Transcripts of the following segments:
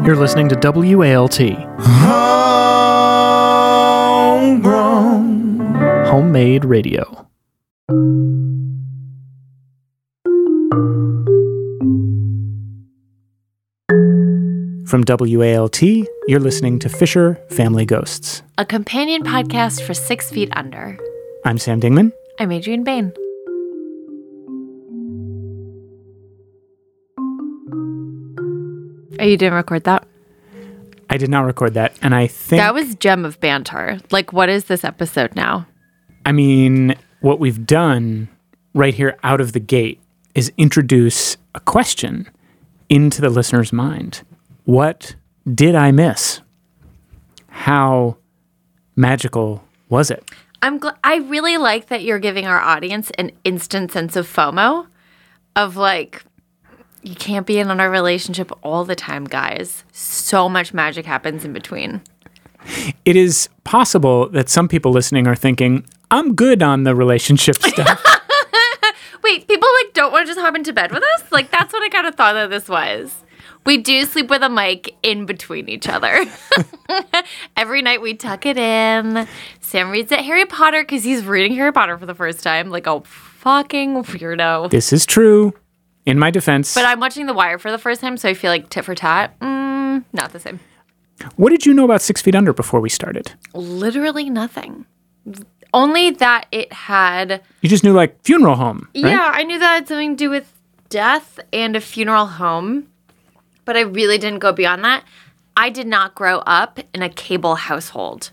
You're listening to WALT, Homegrown. homemade radio. From WALT, you're listening to Fisher Family Ghosts. a companion podcast for Six Feet Under. I'm Sam Dingman. I'm Adrian Bain. Are you didn't record that? I did not record that, and I think That was gem of banter. Like, what is this episode now? I mean, what we've done right here out of the gate is introduce a question into the listener's mind. What did I miss? How magical was it? I'm gl- I really like that you're giving our audience an instant sense of FOMO, of like, you can't be in on our relationship all the time, guys. So much magic happens in between. It is possible that some people listening are thinking, I'm good on the relationship stuff. Wait, people like don't want to just hop into bed with us? Like that's what I kind of thought that this was. We do sleep with a mic in between each other. Every night we tuck it in. Sam reads at Harry Potter because he's reading Harry Potter for the first time, like a fucking weirdo. this is true. In my defense, But I'm watching The Wire for the first time, so I feel like tit for tat. Mm, not the same. what did you know about Six Feet Under before we started? Literally nothing. Only that it had You just knew like funeral home, right? Yeah, I knew that had something to do with death and a funeral home, but I really didn't go beyond that. I did not grow up in a cable household.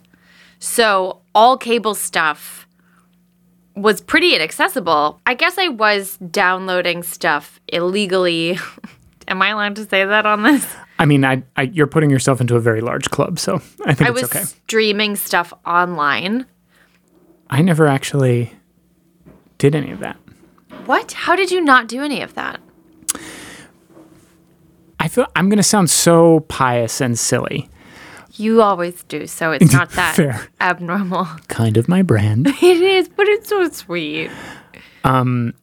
So all cable stuff was pretty inaccessible. I guess I was downloading stuff illegally. Am I allowed to say that on this? I mean, I, I, you're putting yourself into a very large club, so I think I was okay. streaming stuff online. I never actually did any of that. What? How did you not do any of that? I feel I'm going to sound so pious and silly. You always do, so it's not that Fair. abnormal. Kind of my brand. It is, but it's so sweet. Um,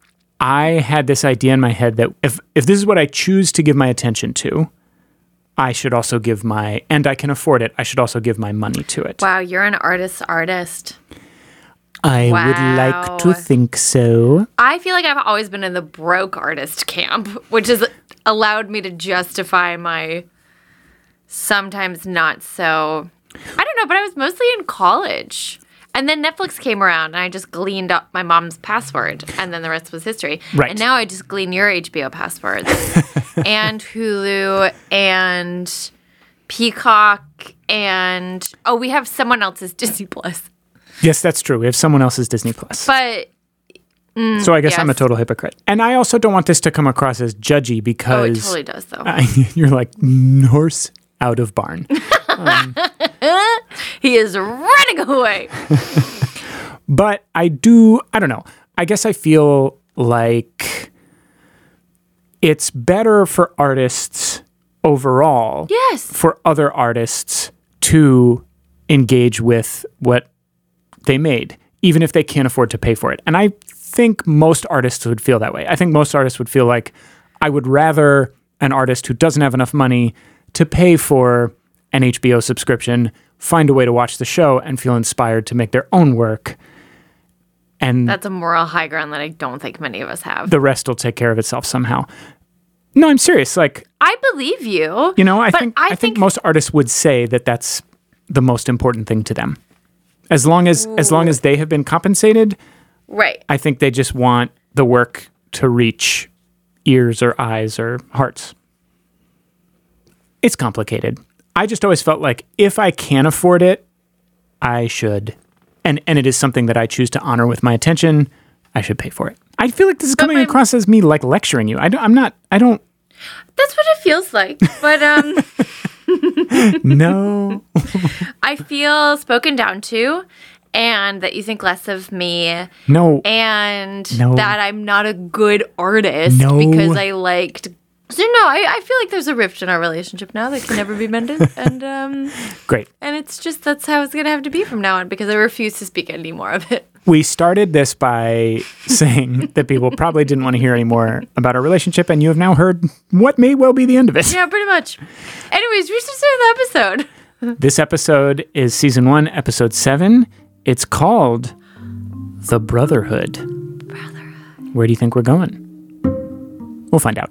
I had this idea in my head that if if this is what I choose to give my attention to, I should also give my and I can afford it. I should also give my money to it. Wow, you're an artist's artist. I Wow. would like to think so. I feel like I've always been in the broke artist camp, which has allowed me to justify my sometimes not so. I don't know, but I was mostly in college. And then Netflix came around and I just gleaned up my mom's password and then the rest was history. Right. And now I just glean your HBO passwords and Hulu and Peacock and oh, we have someone else's Disney Plus. Yes, that's true. We have someone else's Disney Plus. But mm, so I guess I'm a total hypocrite. And I also don't want this to come across as judgy because oh, it totally does though. you're like horse out of barn. Um, he is running away. But I do, I don't know. I guess I feel like it's better for artists overall Yes. for other artists to engage with what they made, even if they can't afford to pay for it. And I think most artists would feel that way. I think most artists would feel like I would rather an artist who doesn't have enough money to pay for an HBO subscription find a way to watch the show and feel inspired to make their own work. And That's a moral high ground that I don't think many of us have. the rest will take care of itself somehow. No, I'm serious. Like, I believe you. you know, I think I I, think, think- most artists would say that that's the most important thing to them. As long as as long as they have been compensated, Right. I think they just want the work to reach ears or eyes or hearts. It's complicated. I just always felt like if I can afford it, I should. And and it is something that I choose to honor with my attention, I should pay for it. I feel like this is coming my- across as me like lecturing you. I don't, I'm not I don't That's what it feels like. But um no. I feel spoken down to and that you think less of me No. and No. that I'm not a good artist No. because I liked so no, I, I feel like there's a rift in our relationship now that can never be mended. and um Great. and it's just that's how it's gonna have to be from now on because I refuse to speak any more of it. we started this by saying that people probably didn't want to hear any more about our relationship, and you have now heard what may well be the end of it. Yeah, pretty much. Anyways, we should start the episode. This episode is season one, episode seven. It's called The Brotherhood. Brotherhood. Where do you think we're going? We'll find out.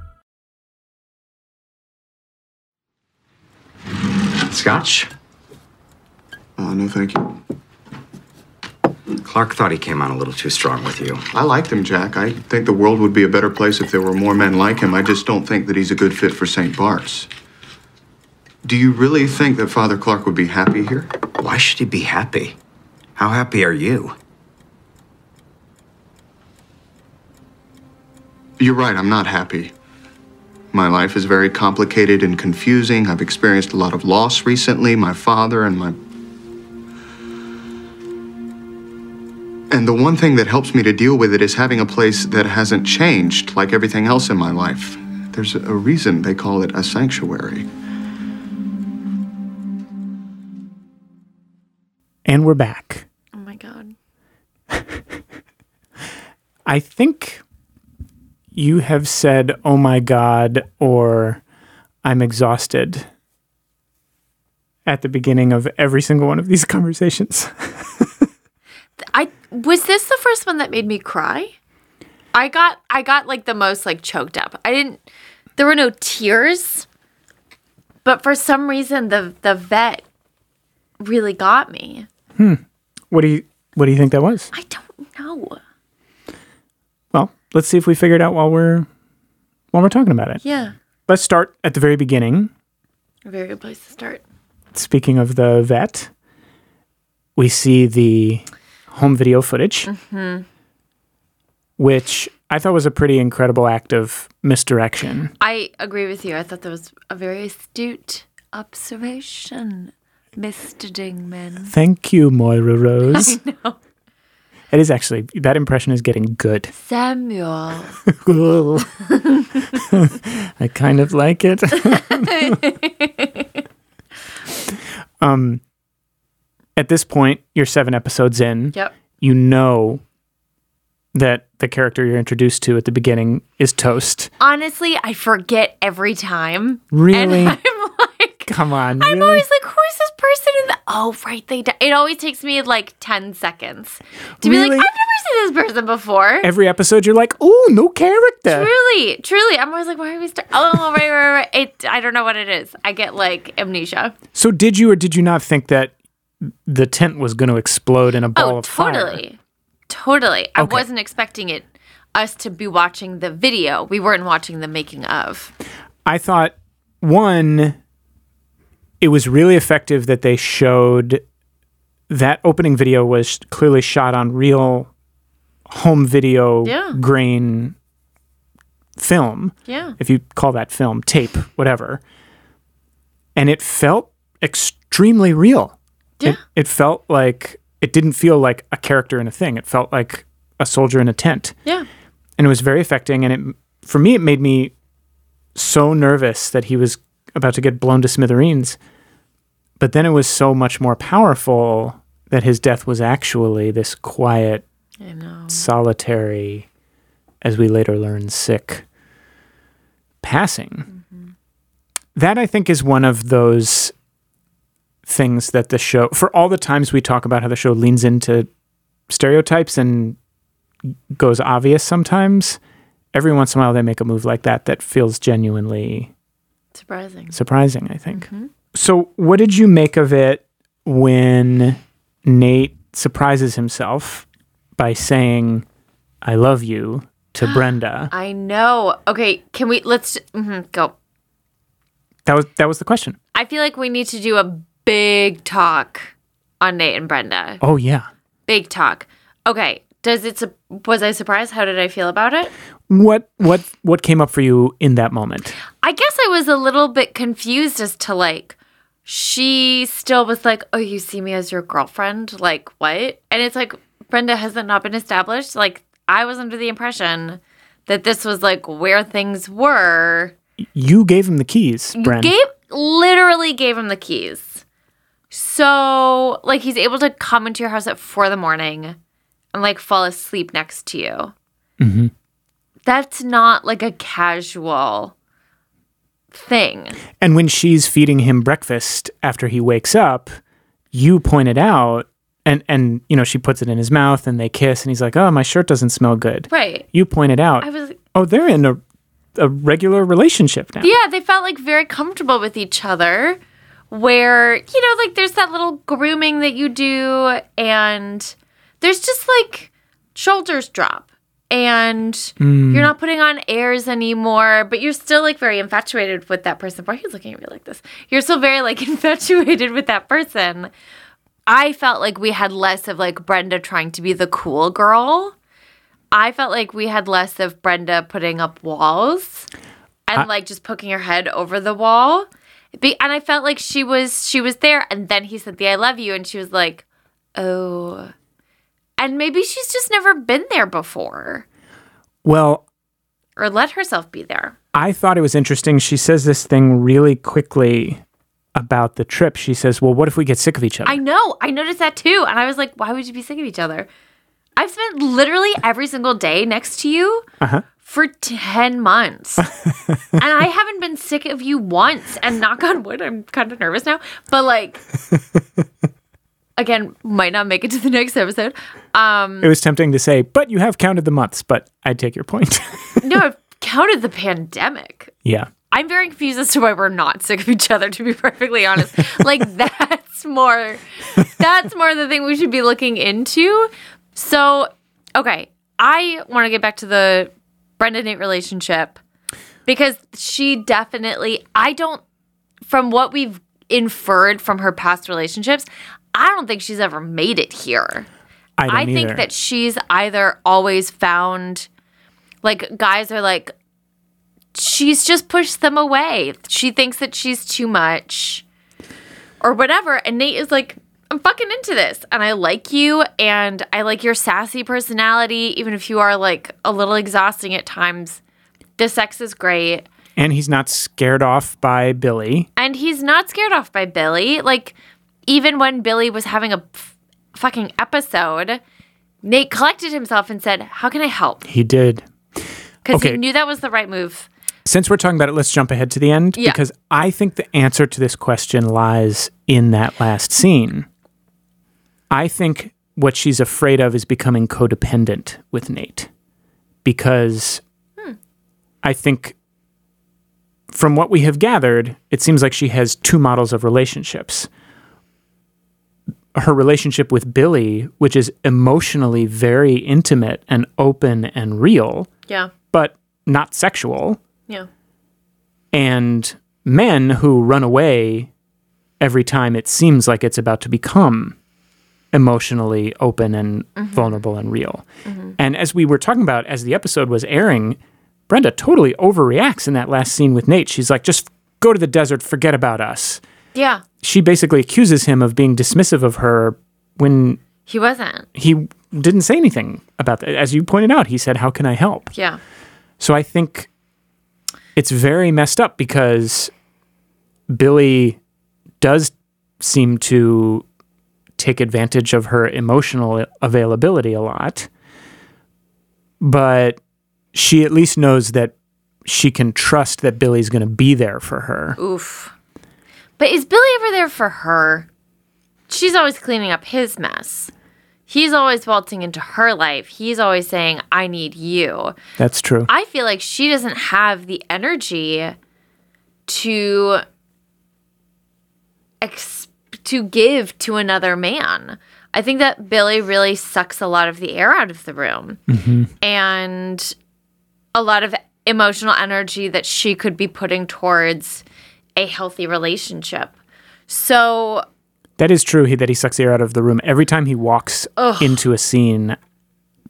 Scotch? Oh, no, thank you. Clark thought he came on a little too strong with you. I liked him, Jack. I think the world would be a better place if there were more men like him. I just don't think that he's a good fit for St. Bart's. Do you really think that Father Clark would be happy here? Why should he be happy? How happy are you? You're right, I'm not happy. My life is very complicated and confusing. I've experienced a lot of loss recently. My father and my. And the one thing that helps me to deal with it is having a place that hasn't changed like everything else in my life. There's a reason they call it a sanctuary. And we're back. Oh my god. I think you have said, oh my God, or I'm exhausted at the beginning of every single one of these conversations. I was this the first one that made me cry? I got I got like the most like choked up. I didn't there were no tears. But for some reason the the vet really got me. Hmm. what do you what do you think that was? I don't let's see if we figure it out while we're while we're talking about it. Yeah. Let's start at the very beginning. A very good place to start. Speaking of the vet, we see the home video footage, mm-hmm. which I thought was a pretty incredible act of misdirection. I agree with you. I thought that was a very astute observation, Mr. Dingman. Thank you, Moira Rose. I know. It is actually that impression is getting good. Samuel. I kind of like it. um, at this point, you're seven episodes in. Yep. You know that the character you're introduced to at the beginning is Toast. Honestly, I forget every time. Really? And I'm like, Come on, I'm really? always like, is this person in the? Oh, right, they. Di-. It always takes me like ten seconds to be like, I've never seen this person before. Every episode, you're like, oh, no character. Truly, truly, I'm always like, why are we start? Oh, right, right, right. It. I don't know what it is. I get like amnesia. So, did you or did you not think that the tent was going to explode in a ball Oh, of fire? totally, totally. I wasn't expecting it. Us to be watching the video. We weren't watching the making of. I thought one, it was really effective that they showed that opening video was clearly shot on real home video Yeah. grain film, Yeah. if you call that film, tape, whatever. And it felt extremely real. Yeah. It, it felt like it didn't feel like a character in a thing. It felt like a soldier in a tent Yeah. and it was very affecting. And it, for me, it made me so nervous that he was about to get blown to smithereens. But then it was so much more powerful that his death was actually this quiet, solitary, as we later learn, sick passing. Mm-hmm. That I think is one of those things that the show, for all the times we talk about how the show leans into stereotypes and goes obvious sometimes, every once in a while they make a move like that that feels genuinely Surprising. surprising, I think. Mm-hmm. So, what did you make of it when Nate surprises himself by saying, I love you to Brenda? I know. Okay, can we let's mhm, go. That was that was the question. I feel like we need to do a big talk on Nate and Brenda. Oh yeah. Big talk. Okay. Does it? su- Was I surprised? How did I feel about it? What what what came up for you in that moment? I guess I was a little bit confused as to like, she still was like, "Oh, you see me as your girlfriend? Like what?" And it's like, Brenda has it not been established? Like, I was under the impression that this was like where things were. You gave him the keys, Brenda. Gave literally gave him the keys. So like he's able to come into your house at four in the morning and like fall asleep next to you. Mm-hmm. That's not like a casual thing. and when she's feeding him breakfast after he wakes up, you pointed out and and you know she puts it in his mouth and they kiss and he's like, "Oh, my shirt doesn't smell good." Right. You pointed out, I was "Oh, they're in a a regular relationship now." yeah, they felt like very comfortable with each other. Where, you know, like there's that little grooming that you do, and there's just like shoulders drop, and hmm. you're not putting on airs anymore, but you're still like very infatuated with that person. Why are you looking at me like this? You're still very like infatuated with that person. I felt like we had less of like Brenda trying to be the cool girl. I felt like we had less of Brenda putting up walls and like just poking her head over the wall. Be- and I felt like she was she was there and then he said the I love you and she was like, "Oh." And maybe she's just never been there before Well, or let herself be there. I thought it was interesting. She says this thing really quickly about the trip. She says, "Well, what if we get sick of each other?" I know. I noticed that too. And I was like, why would you be sick of each other? I've spent literally every single day next to you uh-huh. for 10 months. and I haven't been sick of you once. And knock on wood, I'm kind of nervous now. But like, again, might not make it to the next episode. Um, it was tempting to say, "But you have counted the months." But I take your point. no, I've counted the pandemic. yeah. I'm very confused as to why we're not sick of each other, to be perfectly honest. like that's more that's more the thing we should be looking into. So, okay. I want to get back to the Brenda Nate relationship because she definitely I don't from what we've inferred from her past relationships, I don't think she's ever made it here. I, I think either. that she's either always found like guys are like she's just pushed them away. She thinks that she's too much or whatever. And Nate is like, I'm fucking into this and I like you and I like your sassy personality, even if you are like a little exhausting at times. The sex is great. and he's not scared off by Billy. And he's not scared off by Billy. Like, even when Billy was having a f- fucking episode, Nate collected himself and said, How can I help? He did. Because Okay. he knew that was the right move. Since we're talking about it, let's jump ahead to the end Yeah. because I think the answer to this question lies in that last scene. I think what she's afraid of is becoming codependent with Nate because hmm. I think from what we have gathered, it seems like she has two models of relationships. Her relationship with Billy, which is emotionally very intimate and open and real, Yeah. but not sexual Yeah. and men who run away every time it seems like it's about to become emotionally open and mm-hmm. vulnerable and real. Mm-hmm. And as we were talking about as the episode was airing, Brenda totally overreacts in that last scene with Nate. She's like, just go to the desert, forget about us. Yeah. She basically accuses him of being dismissive of her when He wasn't. he didn't say anything about that. As you pointed out, he said, How can I help? Yeah. So I think it's very messed up because Billy does seem to take advantage of her emotional availability a lot. But she at least knows that she can trust that Billy's going to be there for her. Oof. But is Billy ever there for her? She's always cleaning up his mess. He's always waltzing into her life. He's always saying, I need you. That's true. I feel like she doesn't have the energy to ex- to give to another man. I think that Billy really sucks a lot of the air out of the room mm-hmm. and a lot of emotional energy that she could be putting towards a healthy relationship. So, That is true. He, that he sucks the air out of the room every time he walks into a scene.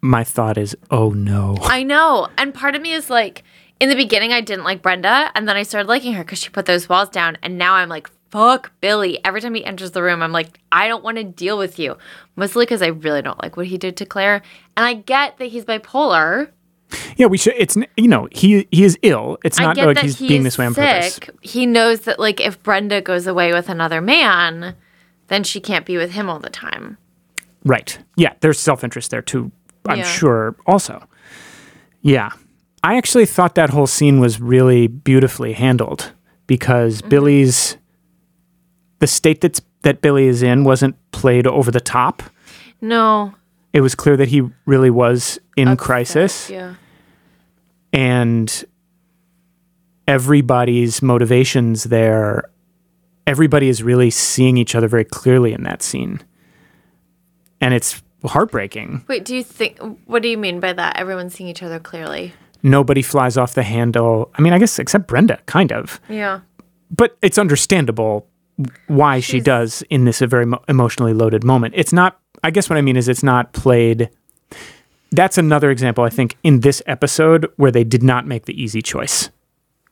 My thought is, oh no. I know. And part of me is like, in the beginning, I didn't like Brenda, and then I started liking her because she put those walls down. And now I'm like, fuck Billy. Every time he enters the room, I'm like, I don't want to deal with you. Mostly because I really don't like what he did to Claire. And I get that he's bipolar. Yeah, we should. It's you know he he is ill. It's not like he's he being this way on purpose. sick. He knows that like if Brenda goes away with another man, then she can't be with him all the time. Right. Yeah, there's self interest there too, I'm Yeah. sure, also. Yeah. I actually thought that whole scene was really beautifully handled Mm-hmm. because Billy's the state that's that Billy is in wasn't played over the top. No. It was clear that he really was in upset, crisis Yeah. and everybody's motivations there everybody is really seeing each other very clearly in that scene. And it's heartbreaking. Wait, do you think what do you mean by that? Everyone's seeing each other clearly. nobody flies off the handle. I mean, I guess except Brenda, kind of. Yeah. But it's understandable why she does in this a very mo- emotionally loaded moment. It's not. I guess what I mean is it's not played. That's another example, I think, in this episode where they did not make the easy choice.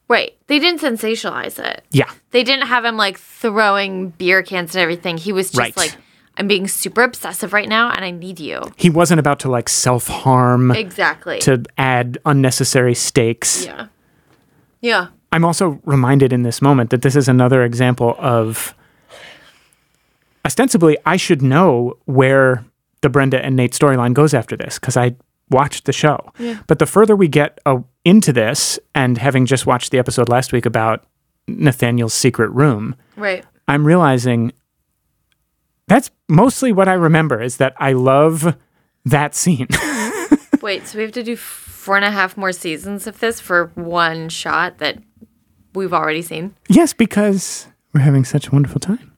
Right. They didn't sensationalize it. Yeah, They didn't have him like throwing beer cans and everything. He was just Right. like, I'm being super obsessive right now and I need you. he wasn't about to like self harm Exactly. to add unnecessary stakes. yeah. Yeah. I'm also reminded in this moment that this is another example of ostensibly I should know where the Brenda and Nate storyline goes after this because I watched the show. But the further we get uh, into this, and having just watched the episode last week about Nathaniel's secret room, Right. I'm realizing that's mostly what I remember is that I love that scene. Wait, so we have to do four and a half more seasons of this for one shot that we've already seen? yes, because we're having such a wonderful time.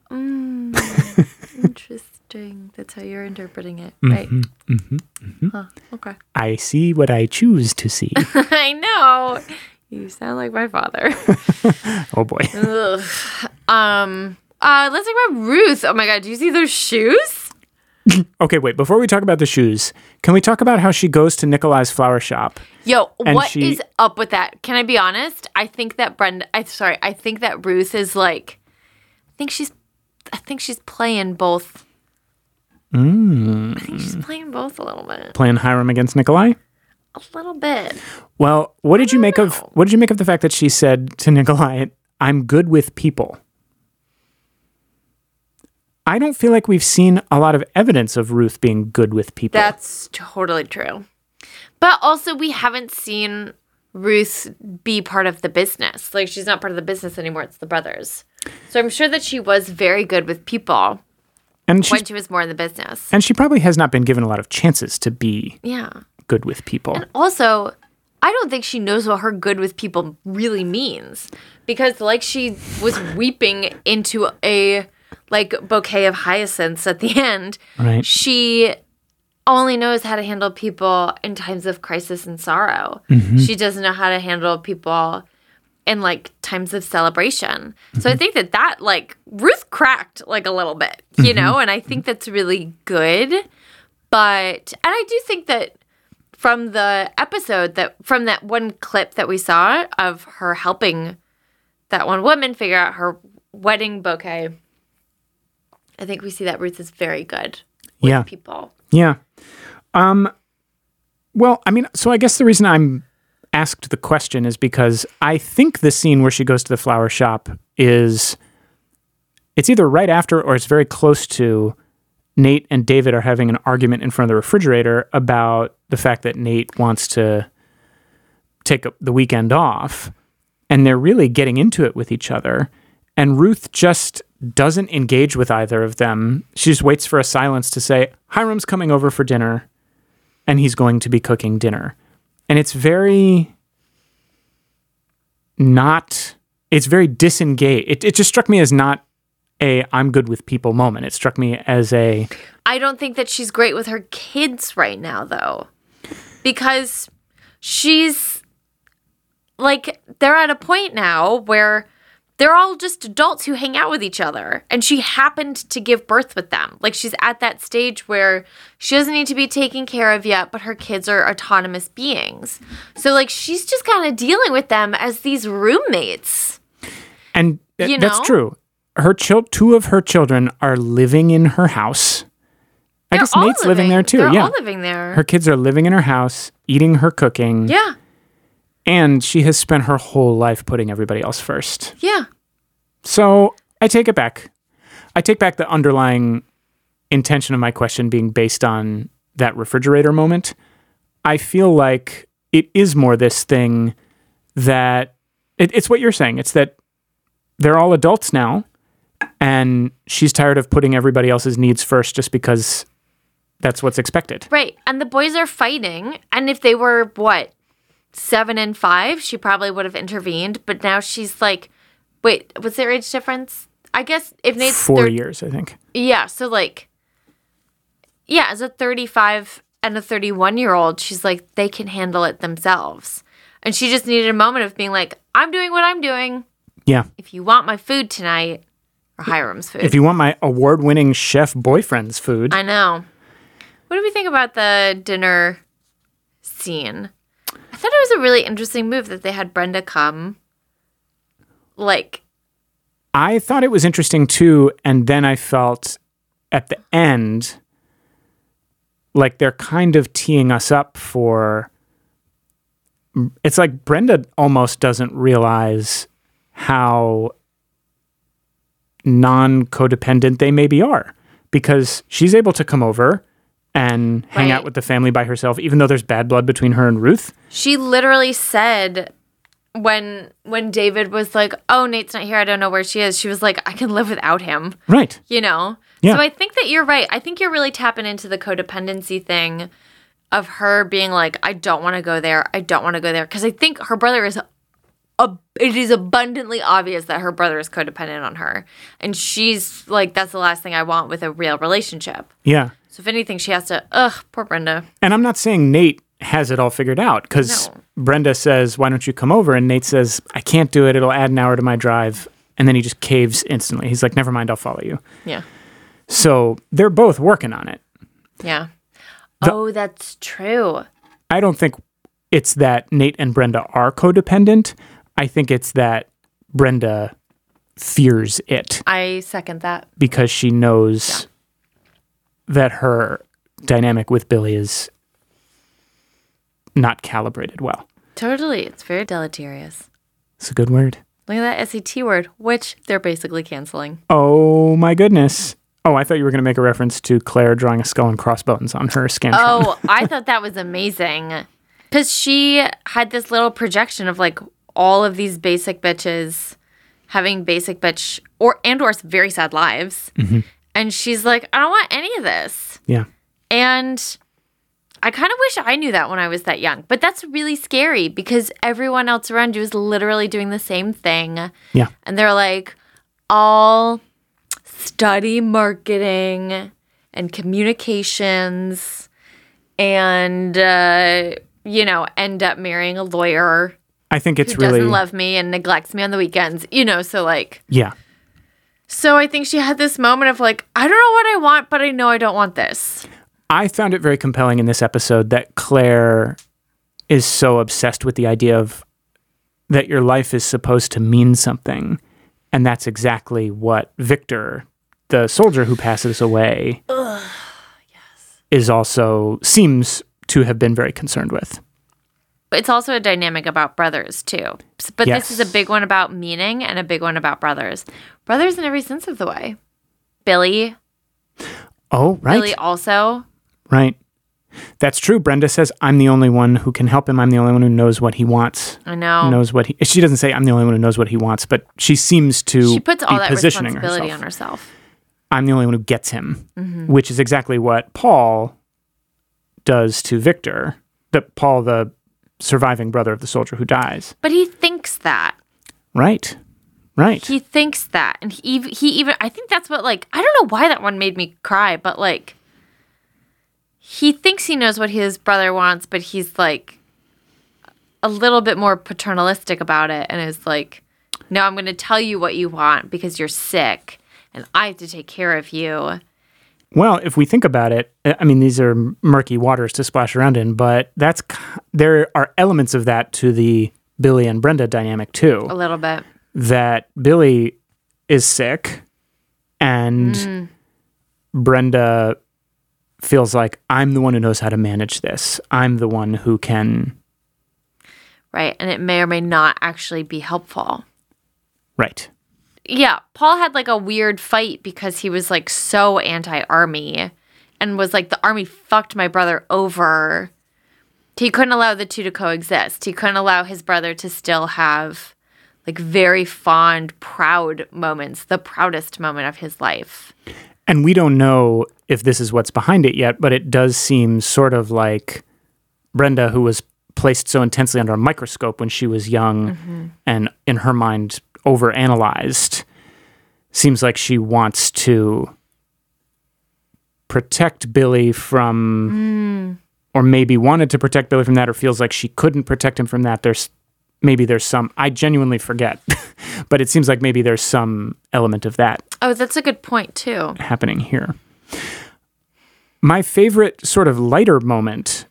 Interesting. That's how you're interpreting it. Right. Huh. Okay. I see what I choose to see. I know. You sound like my father. oh boy. Ugh. Um. Uh. Let's talk about Ruth. Oh my God. Do you see those shoes? Okay, wait. Before we talk about the shoes, can we talk about how she goes to Nikolai's flower shop? Yo, what is she- up with that? Can I be honest? I think that Brenda. I sorry. I think that Ruth is like. I think she's. I think she's playing both. Mm. I think she's playing both a little bit. Playing Hiram against Nikolai? A little bit. Well, what did you make of what did you make of the fact that she said to Nikolai, "I'm good with people"? I don't feel like we've seen a lot of evidence of Ruth being good with people. That's totally true. But also, we haven't seen Ruth be part of the business. Like, she's not part of the business anymore. It's the brothers. So I'm sure that she was very good with people and she when she was more in the business. and she probably has not been given a lot of chances to be Yeah. good with people. And also, I don't think she knows what her good with people really means because, like, she was weeping into a like bouquet of hyacinths at the end. Right. She only knows how to handle people in times of crisis and sorrow. Mm-hmm. She doesn't know how to handle people in like times of celebration. So I think that that like Ruth cracked like a little bit, you know, and I think that's really good. But and I do think that from the episode that from that one clip that we saw of her helping that one woman figure out her wedding bouquet, I think we see that Ruth is very good with Yeah. people. Yeah. Um well, I mean, so I guess the reason I'm asked the question is because I think the scene where she goes to the flower shop is it's either right after or it's very close to Nate and David are having an argument in front of the refrigerator about the fact that Nate wants to take the weekend off and they're really getting into it with each other and Ruth just doesn't engage with either of them. She just waits for a silence to say, Hiram's coming over for dinner and he's going to be cooking dinner. And it's very not, it's very disengaged. It, it just struck me as not a I'm good with people moment. It struck me as a, I don't think that she's great with her kids right now, though, because she's like, they're at a point now where they're all just adults who hang out with each other. And she happened to give birth with them. Like, she's at that stage where she doesn't need to be taken care of yet, but her kids are autonomous beings. So, like, she's just kind of dealing with them as these roommates. and th- You that's true. Her chil- two of her children are living in her house. I They're guess Nate's living there too. They're yeah. all living there. her kids are living in her house, eating her cooking. yeah. And she has spent her whole life putting everybody else first. Yeah. So I take it back. I take back the underlying intention of my question being based on that refrigerator moment. I feel like it is more this thing that it, it's what you're saying. It's that they're all adults now, and she's tired of putting everybody else's needs first just because that's what's expected. Right. And the boys are fighting. And if they were, what, seven and five, she probably would have intervened. But now she's like, wait, what's their age difference? I guess if Nate's Four years, I think. Yeah. So, like, yeah, as a 35 and a 31 year old, she's like, they can handle it themselves. And she just needed a moment of being like, I'm doing what I'm doing. Yeah. If you want my food tonight, or Hiram's food. If you want my award winning chef boyfriend's food, I know. What do we think about the dinner scene? Thought it was a really interesting move that they had Brenda come. Like, I thought it was interesting too. And then I felt at the end like they're kind of teeing us up for. It's like Brenda almost doesn't realize how non codependent they maybe are because she's able to come over and hang Right. out with the family by herself, even though there's bad blood between her and Ruth. she literally said when when David was like, "Oh, Nate's not here. I don't know where she is." She was like, "I can live without him." Right. You know. Yeah. So I think that you're right. I think you're really tapping into the codependency thing of her being like, "I don't want to go there. I don't want to go there," because I think her brother is. A, it is abundantly obvious that her brother is codependent on her, and she's like, "That's the last thing I want with a real relationship." Yeah. So if anything, she has to. Ugh, poor Brenda. And I'm not saying Nate has it all figured out because No. Brenda says, Why don't you come over? And Nate says, I can't do it. It'll add an hour to my drive. And then he just caves instantly. He's like, Never mind, I'll follow you. Yeah. So they're both working on it. Yeah. oh, that's true. I don't think it's that Nate and Brenda are codependent. I think it's that Brenda fears it I second that. because she knows that her dynamic with Billy is not calibrated well. Totally. It's very deleterious. It's a good word. Look at that SAT word, which they're basically canceling. Oh my goodness. Oh, I thought you were going to make a reference to Claire drawing a skull and crossbones on her Scantron. Oh, I thought that was amazing. Because she had this little projection of like all of these basic bitches having basic bitch or and or very sad lives. Mm-hmm. And she's like, I don't want any of this. yeah. And I kind of wish I knew that when I was that young. But that's really scary because everyone else around you is literally doing the same thing. Yeah. And they're like, all study marketing and communications and, uh, you know, end up marrying a lawyer I think it's who really doesn't love me and neglects me on the weekends, you know, so like, Yeah. So I think she had this moment of like, I don't know what I want, but I know I don't want this. I found it very compelling in this episode that Claire is so obsessed with the idea of that your life is supposed to mean something. And that's exactly what Victor, the soldier who passes away, is also seems to have been very concerned with. It's also a dynamic about brothers too. But this is a big one about meaning and a big one about brothers. Brothers in every sense of the way. Billy, Oh, right. Billy also. Right. That's true. Brenda says, I'm the only one who can help him. I'm the only one who knows what he wants. I know. Knows what he. She doesn't say, I'm the only one who knows what he wants, but she seems to she puts all that responsibility herself. on herself. I'm the only one who gets him, Mm-hmm. which is exactly what Paul does to Victor. That Paul, the surviving brother of the soldier who dies. But he thinks that. Right. Right. He thinks that. And he, he even, I think that's what, like, I don't know why that one made me cry, but like, he thinks he knows what his brother wants, but he's like a little bit more paternalistic about it and is like, no, I'm going to tell you what you want because you're sick and I have to take care of you. Well, if we think about it, I mean, these are murky waters to splash around in, but that's there are elements of that to the Billy and Brenda dynamic too. A little bit. That Billy is sick, and Mm. Brenda feels like I'm the one who knows how to manage this. I'm the one who can. Right. And it may or may not actually be helpful. Right. Yeah, Paul had like a weird fight because he was like so anti army and was like, the army fucked my brother over. He couldn't allow the two to coexist. He couldn't allow his brother to still have like very fond, proud moments, the proudest moment of his life. And we don't know if this is what's behind it yet, but it does seem sort of like Brenda, who was placed so intensely under a microscope when she was young mm-hmm. and in her mind overanalyzed, seems like she wants to protect Billy from, hmm. or maybe wanted to protect Billy from that, or feels like she couldn't protect him from that. There's maybe there's some, I genuinely forget, but it seems like maybe there's some element of that Oh, that's a good point, too. happening here. My favorite sort of lighter moment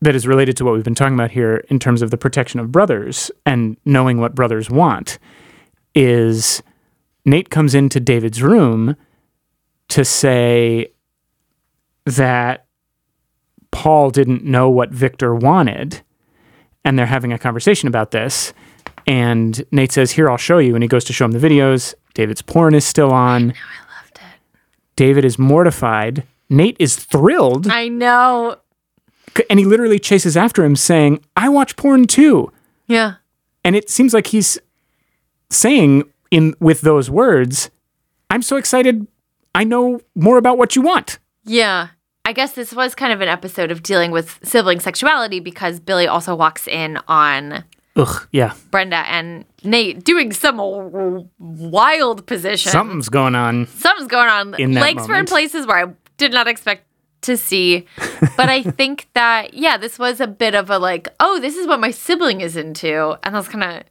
that is related to what we've been talking about here in terms of the protection of brothers and knowing what brothers want is Nate comes into David's room to say that Paul didn't know what Victor wanted and they're having a conversation about this and Nate says, "Here, I'll show you." And he goes to show him the videos. David's porn is still on. I loved it. David is mortified. Nate is thrilled, I know. And he literally chases after him, saying, "I watch porn too." Yeah. And it seems like he's saying in with those words, "I'm so excited. I know more about what you want." Yeah. I guess this was kind of an episode of dealing with sibling sexuality because Billy also walks in on Ugh, yeah, Brenda and Nate doing some wild position. something's going on. Something's going on. In that Legs were in places where I did not expect to see. But I think that, yeah, this was a bit of a like, oh, this is what my sibling is into. And I was kind of,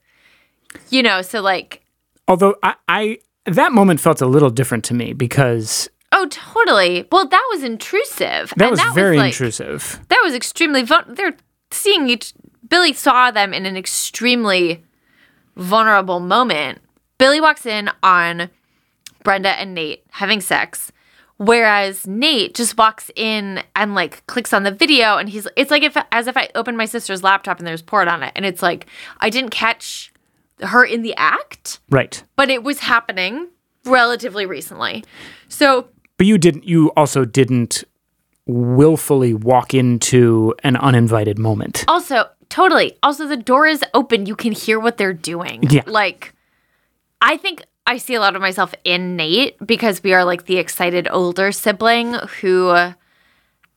you know, so like, Although I, I that moment felt a little different to me because oh, totally. Well, that was intrusive. that And was very like- intrusive. that was extremely vul- they're seeing each billy saw them in an extremely vulnerable moment billy walks in on brenda and nate having sex whereas nate just walks in and like clicks on the video and he's it's like if as if i opened my sister's laptop and there's porn on it and it's like i didn't catch her in the act Right. but it was happening relatively recently so But you didn't. You also didn't willfully walk into an uninvited moment. Also, totally. Also, the door is open. You can hear what they're doing. Yeah. Like, I think I see a lot of myself in Nate because we are like the excited older sibling who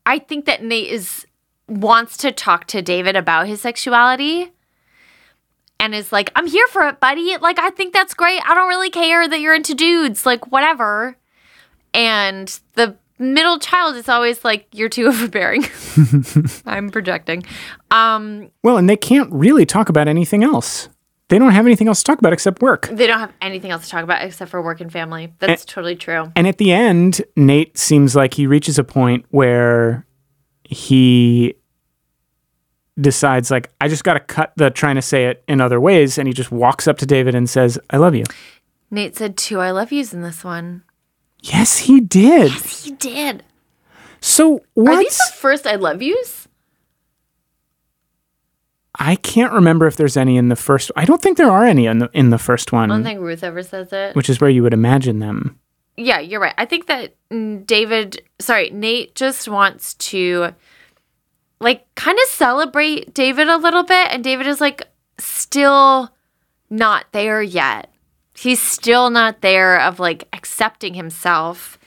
I think that Nate is wants to talk to David about his sexuality and is like, I'm here for it, buddy. Like, I think that's great. I don't really care that you're into dudes. Like, whatever. And the middle child is always like, you're too overbearing. I'm projecting. Um, Well, and they can't really talk about anything else. They don't have anything else to talk about except work. they don't have anything else to talk about except for work and family. That's totally true. And at the end, Nate seems like he reaches a point where he decides like I just got to cut the trying to say it in other ways and he just walks up to David and says, "I love you." Nate said two I love yous in this one. Yes, he did. Yes, He did. So Are these the first I love yous? I can't remember if there's any in the first. I don't think there are any in the in the first one, I don't think Ruth ever says it. which is where you would imagine them. yeah, you're right. I think that mm, David, sorry, Nate just wants to like kind of celebrate David a little bit. And David is like still not there yet. He's still not there of like accepting himself.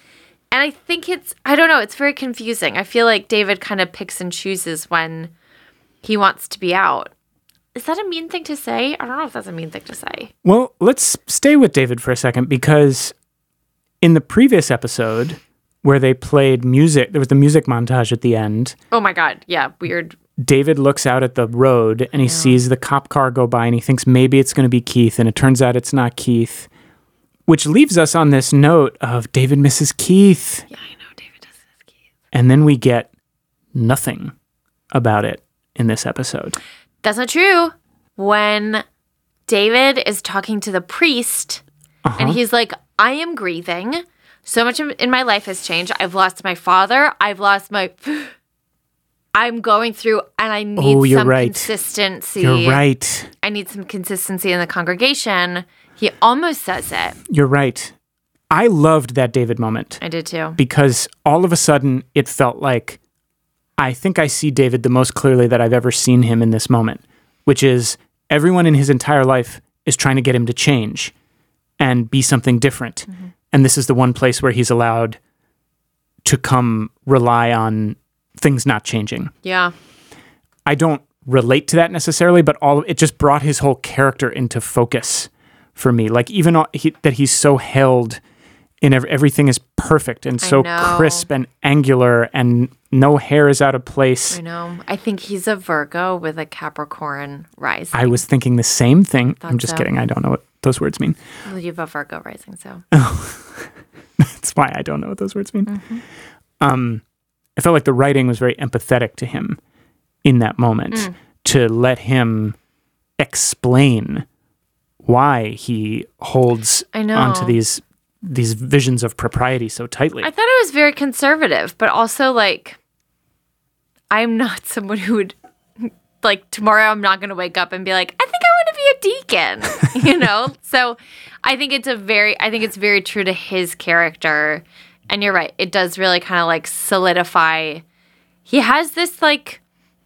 And I think it's, I don't know, it's very confusing. I feel like David kind of picks and chooses when he wants to be out. Is that a mean thing to say? I don't know if that's a mean thing to say. Well, let's stay with David for a second because in the previous episode where they played music, there was the music montage at the end. Oh my God. Yeah. Weird. David looks out at the road and he sees the cop car go by and he thinks maybe it's going to be Keith, and it turns out it's not Keith, which leaves us on this note of David misses Keith. Yeah, I know. David does this. Keith. And then we get nothing about it in this episode. That's not true. When David is talking to the priest and uh-huh. he's like, I am grieving. So much in in my life has changed. I've lost my father. I've lost my. I'm going through and I need Oh, you're some right. consistency. You're right. I need some consistency in the congregation. He almost says it. You're right. I loved that David moment. I did too. because all of a sudden it felt like I think I see David the most clearly that I've ever seen him in this moment, which is everyone in his entire life is trying to get him to change and be something different. Mm-hmm. And this is the one place where he's allowed to come rely on things not changing. Yeah. I don't relate to that necessarily, but all it just brought his whole character into focus for me. Like even all, he, that he's so held in ev- everything is perfect and so crisp and angular, and no hair is out of place. I know. I think he's a Virgo with a Capricorn rising. I was thinking the same thing. I'm just so. kidding. I don't know what those words mean. Well, you have a Virgo rising, so. That's why I don't know what those words mean. Um, I felt like the writing was very empathetic to him in that moment to let him explain why he holds onto these these visions of propriety so tightly. I thought it was very conservative, but also like I'm not someone who would like tomorrow I'm not going to wake up and be like I think I want to be a deacon, you know? so I think it's a very I think it's very true to his character. And you're right. It does really kind of like solidify he has this like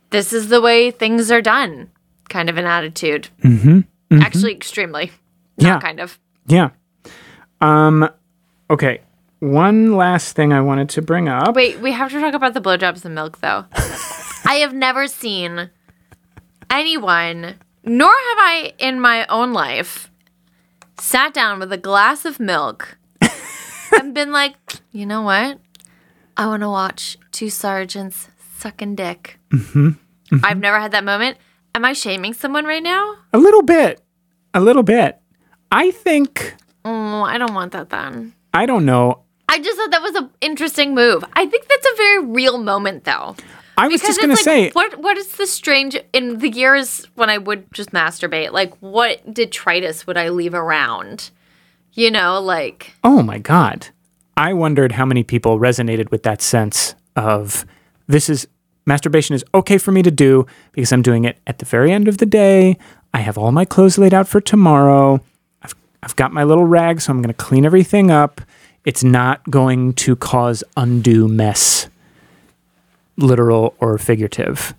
this is the way things are done kind of an attitude. Mm-hmm. Actually extremely. Not Yeah. kind of. yeah. Um okay. One last thing I wanted to bring up. Wait, we have to talk about the blowjobs and milk, though. I have never seen anyone, nor have I in my own life, sat down with a glass of milk and been like, you know what? I want to watch two sergeants sucking dick. Mm-hmm, mm-hmm. I've never had that moment. Am I shaming someone right now? A little bit. A little bit. I think Oh, I don't want that then. I don't know. I just thought that was an interesting move. I think that's a very real moment, though. I was Because just going to it's like, say what what is the strange in the years when I would just masturbate? Like, what detritus would I leave around? You know, like Oh my God. I wondered how many people resonated with that sense of this is masturbation is okay for me to do because I'm doing it at the very end of the day. I have all my clothes laid out for tomorrow. I've, I've got my little rag, so I'm going to clean everything up. It's not going to cause undue mess, literal or figurative.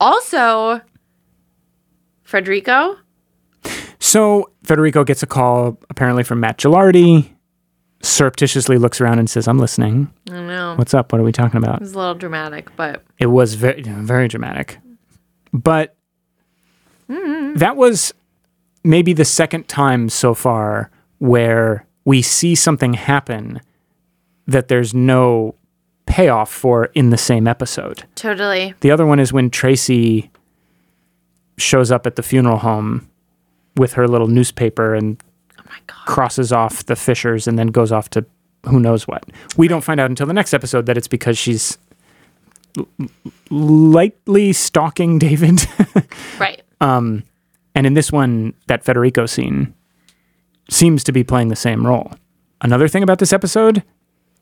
also Federico. So Federico gets a call apparently from Matt Gilardi, surreptitiously looks around and says, I'm listening. I don't know. What's up? What are we talking about? It was a little dramatic, but It was very, very dramatic. But mm-hmm. that was maybe the second time so far where we see something happen that there's no payoff for in the same episode. totally. The other one is when Tracy shows up at the funeral home with her little newspaper and Oh my god. crosses off the Fishers and then goes off to who knows what. We don't find out until the next episode that it's because she's l- lightly stalking David. Right. Um, and in this one, that Federico scene seems to be playing the same role. Another thing about this episode,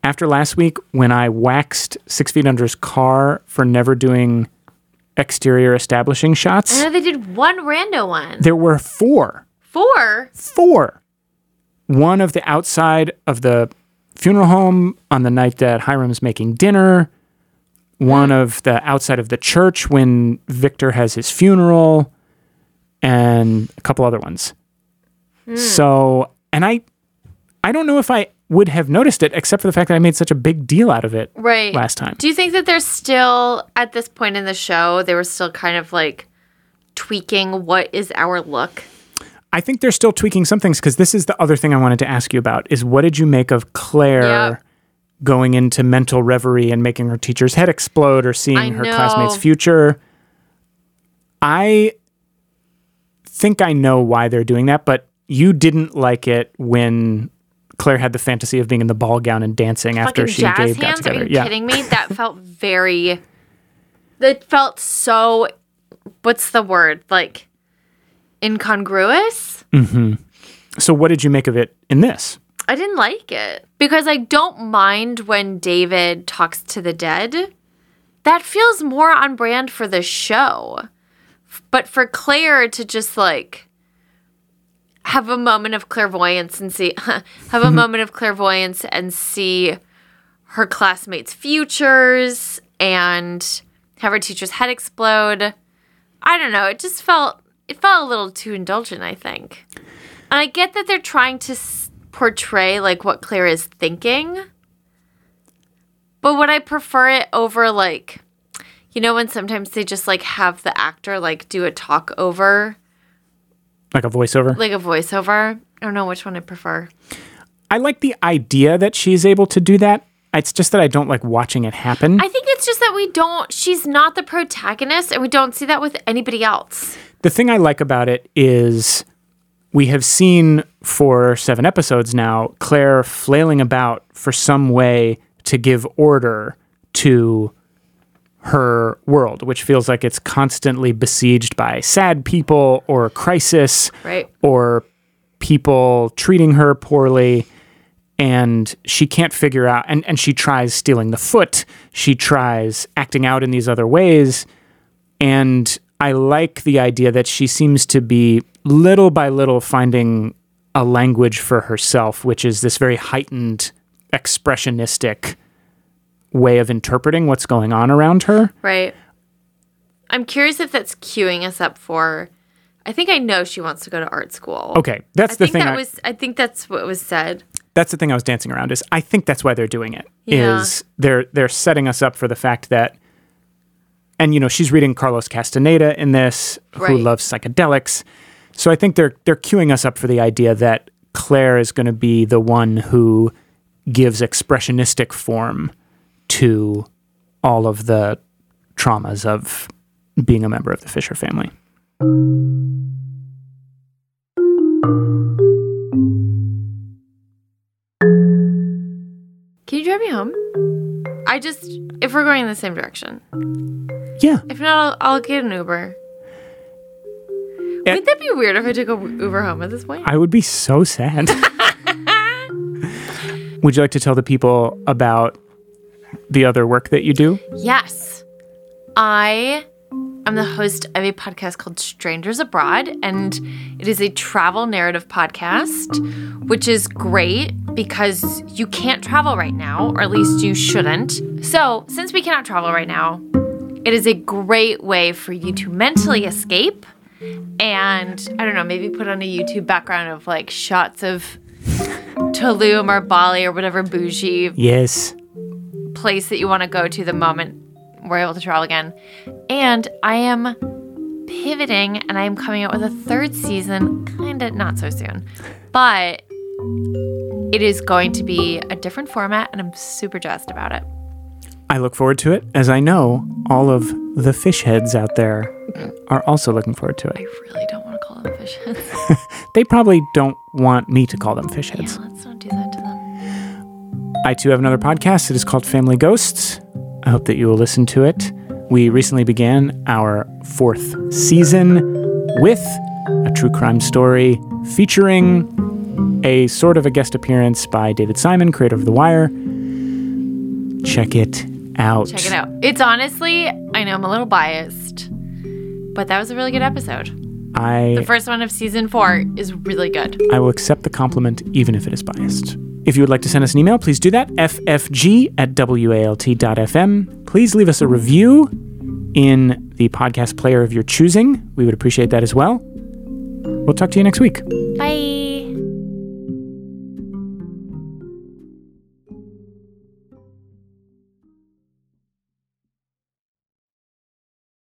after last week when I waxed Six Feet Under's car for never doing exterior establishing shots, I know they did one rando one. there were four Four. four. One of the outside of the funeral home on the night that Hiram's making dinner, one of the outside of the church when Victor has his funeral, and a couple other ones. Mm. So, and I, I don't know if I would have noticed it except for the fact that I made such a big deal out of it Right. last time. Do you think that they're still at this point in the show? They were still kind of like tweaking what is our look. I think they're still tweaking some things because this is the other thing I wanted to ask you about is what did you make of Claire Yep. going into mental reverie and making her teacher's head explode or seeing I her know. classmates' future? I think I know why they're doing that, but you didn't like it when Claire had the fantasy of being in the ball gown and dancing after she and Gabe got hands? Are you yeah. kidding me? That felt very. That felt so. What's the word? Like incongruous. Mm-hmm. So what did you make of it in this? I didn't like it because I don't mind when David talks to the dead. That feels more on brand for the show. But for Claire to just like have a moment of clairvoyance and see have a moment of clairvoyance and see her classmates' futures and have her teacher's head explode. I don't know, it just felt it felt a little too indulgent, I think. And I get that they're trying to s- portray like what Claire is thinking. But would I prefer it over like you know when sometimes they just like have the actor like do a talk over Like a voiceover? like a voiceover? I don't know which one I prefer. I like the idea that she's able to do that. It's just that I don't like watching it happen. I think it's just that we don't she's not the protagonist and we don't see that with anybody else. the thing I like about it is we have seen for seven episodes now Claire flailing about for some way to give order to her world, which feels like it's constantly besieged by sad people or crisis Right. or people treating her poorly. And she can't figure out and, and she tries stealing the foot. She tries acting out in these other ways. And i like the idea that she seems to be little by little finding a language for herself which is this very heightened expressionistic way of interpreting what's going on around her Right. I'm curious if that's queuing us up for I think I know she wants to go to art school. okay that's I the think thing that I- was I think that's what was said. that's the thing I was dancing around is I think that's why they're doing it. Is Yeah. they're they're setting us up for the fact that and you know she's reading Carlos Castaneda in this who loves psychedelics. So I think they're they're queuing us up for the idea that Claire is going to be the one who gives expressionistic form to all of the traumas of being a member of the Fisher family. Can you drive me home? I just if we're going in the same direction. Yeah. If not, I'll, I'll get an Uber. Wouldn't that be weird if I took a Uber home at this point? I would be so sad. would you like to tell the people about the other work that you do? Yes. I am the host of a podcast called Strangers Abroad, and it is a travel narrative podcast, which is great because you can't travel right now, or at least you shouldn't. So, since we cannot travel right now, it is a great way for you to mentally escape and I don't know, maybe put on a YouTube background of like shots of Tulum or Bali or whatever bougie Yes. Place that you want to go to the moment we're able to travel again. And I am pivoting and I am coming out with a third season, kind of not so soon. But it is going to be a different format and I'm super jazzed about it. I look forward to it, as I know all of the fish heads out there are also looking forward to it. I really don't want to call them fish heads. They probably don't want me to call them fish yeah, heads. let's I too have another podcast. It is called Family Ghosts. I hope that you will listen to it. We recently began our fourth season with a true crime story featuring a sort of a guest appearance by David Simon, creator of The Wire. Check it out. Check it out. It's honestly, I know I'm a little biased, but that was a really good episode. I The first one of season four is really good. I will accept the compliment even if it is biased. If you would like to send us an email, please do that. ffg at walt.fm. Please leave us a review in the podcast player of your choosing. We would appreciate that as well. We'll talk to you next week. Bye.